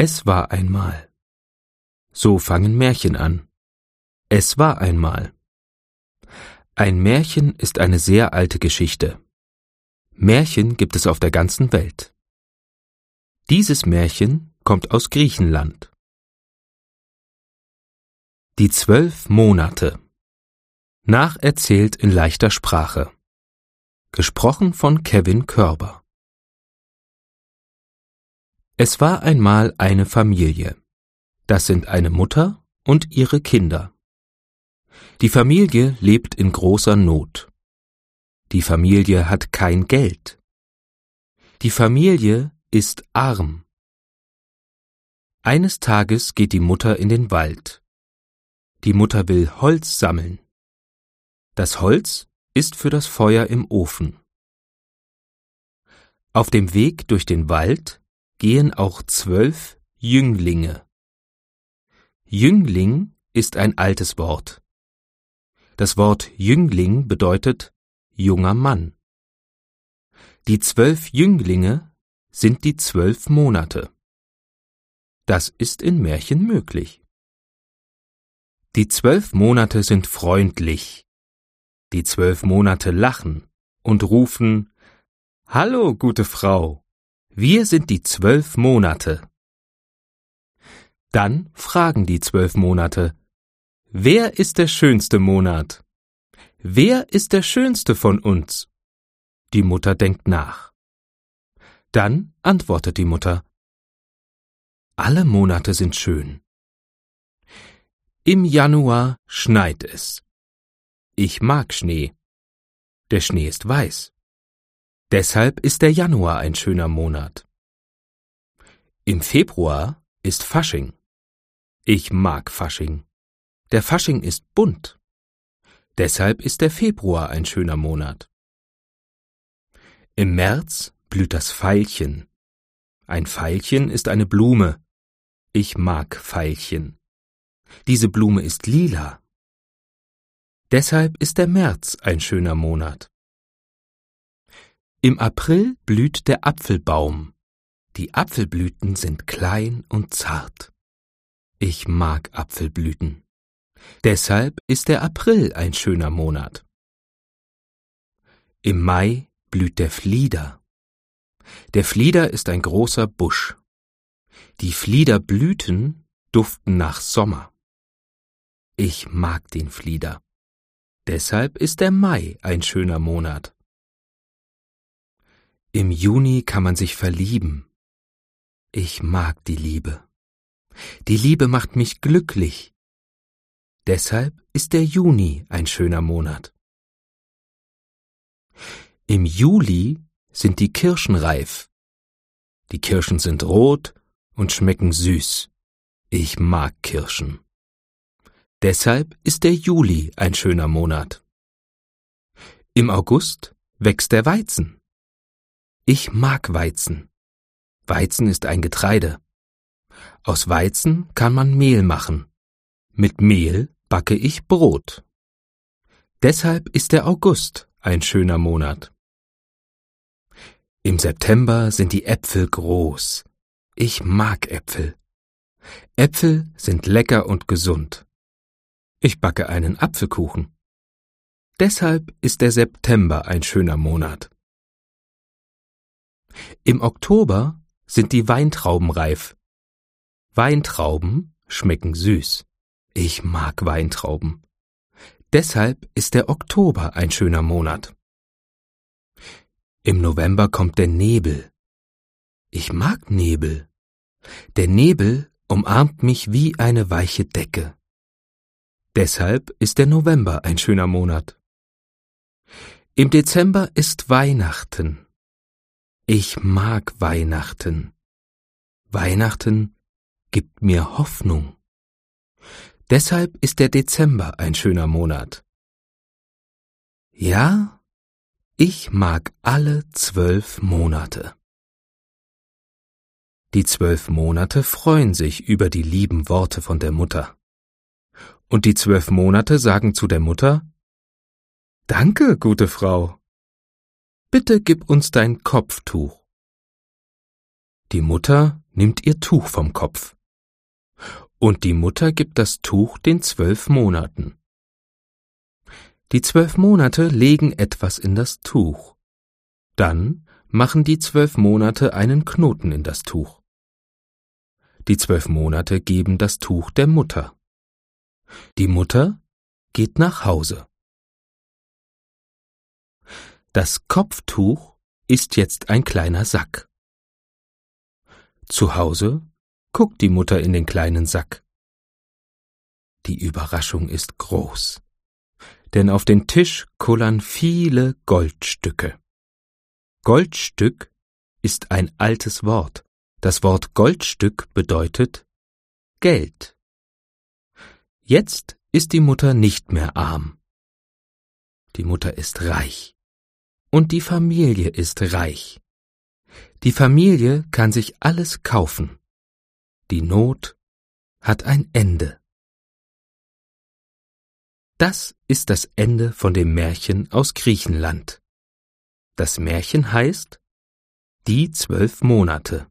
Es war einmal. So fangen Märchen an. Es war einmal. Ein Märchen ist eine sehr alte Geschichte. Märchen gibt es auf der ganzen Welt. Dieses Märchen kommt aus Griechenland. Die zwölf Monate. Nacherzählt in leichter Sprache. Gesprochen von Kevin Körber. Es war einmal eine Familie. Das sind eine Mutter und ihre Kinder. Die Familie lebt in großer Not. Die Familie hat kein Geld. Die Familie ist arm. Eines Tages geht die Mutter in den Wald. Die Mutter will Holz sammeln. Das Holz ist für das Feuer im Ofen. Auf dem Weg durch den Wald gehen auch zwölf Jünglinge. Jüngling ist ein altes Wort. Das Wort Jüngling bedeutet junger Mann. Die zwölf Jünglinge sind die zwölf Monate. Das ist in Märchen möglich. Die zwölf Monate sind freundlich. Die zwölf Monate lachen und rufen Hallo, gute Frau, wir sind die zwölf Monate. Dann fragen die zwölf Monate, wer ist der schönste Monat? Wer ist der schönste von uns? Die Mutter denkt nach. Dann antwortet die Mutter, alle Monate sind schön. Im Januar schneit es. Ich mag Schnee. Der Schnee ist weiß. Deshalb ist der Januar ein schöner Monat. Im Februar ist Fasching. Ich mag Fasching. Der Fasching ist bunt. Deshalb ist der Februar ein schöner Monat. Im März blüht das Veilchen. Ein Veilchen ist eine Blume. Ich mag Veilchen. Diese Blume ist lila. Deshalb ist der März ein schöner Monat. Im April blüht der Apfelbaum. Die Apfelblüten sind klein und zart. Ich mag Apfelblüten. Deshalb ist der April ein schöner Monat. Im Mai blüht der Flieder. Der Flieder ist ein großer Busch. Die Fliederblüten duften nach Sommer. Ich mag den Flieder. Deshalb ist der Mai ein schöner Monat. Im Juni kann man sich verlieben. Ich mag die Liebe. Die Liebe macht mich glücklich. Deshalb ist der Juni ein schöner Monat. Im Juli sind die Kirschen reif. Die Kirschen sind rot und schmecken süß. Ich mag Kirschen. Deshalb ist der Juli ein schöner Monat. Im August wächst der Weizen. Ich mag Weizen. Weizen ist ein Getreide. Aus Weizen kann man Mehl machen. Mit Mehl backe ich Brot. Deshalb ist der August ein schöner Monat. Im September sind die Äpfel groß. Ich mag Äpfel. Äpfel sind lecker und gesund. Ich backe einen Apfelkuchen. Deshalb ist der September ein schöner Monat. Im Oktober sind die Weintrauben reif. Weintrauben schmecken süß. Ich mag Weintrauben. Deshalb ist der Oktober ein schöner Monat. Im November kommt der Nebel. Ich mag Nebel. Der Nebel umarmt mich wie eine weiche Decke. Deshalb ist der November ein schöner Monat. Im Dezember ist Weihnachten. Ich mag Weihnachten. Weihnachten gibt mir Hoffnung. Deshalb ist der Dezember ein schöner Monat. Ja, ich mag alle zwölf Monate. Die zwölf Monate freuen sich über die lieben Worte von der Mutter. Und die zwölf Monate sagen zu der Mutter Danke, gute Frau. Bitte gib uns dein Kopftuch. Die Mutter nimmt ihr Tuch vom Kopf. Und die Mutter gibt das Tuch den zwölf Monaten. Die zwölf Monate legen etwas in das Tuch. Dann machen die zwölf Monate einen Knoten in das Tuch. Die zwölf Monate geben das Tuch der Mutter. Die Mutter geht nach Hause. Das Kopftuch ist jetzt ein kleiner Sack. Zu Hause guckt die Mutter in den kleinen Sack. Die Überraschung ist groß denn auf den Tisch kullern viele Goldstücke. Goldstück ist ein altes Wort. Das Wort Goldstück bedeutet Geld. Jetzt ist die Mutter nicht mehr arm. Die Mutter ist reich. Und die Familie ist reich. Die Familie kann sich alles kaufen. Die Not hat ein Ende. Das ist das Ende von dem Märchen aus Griechenland. Das Märchen heißt Die zwölf Monate.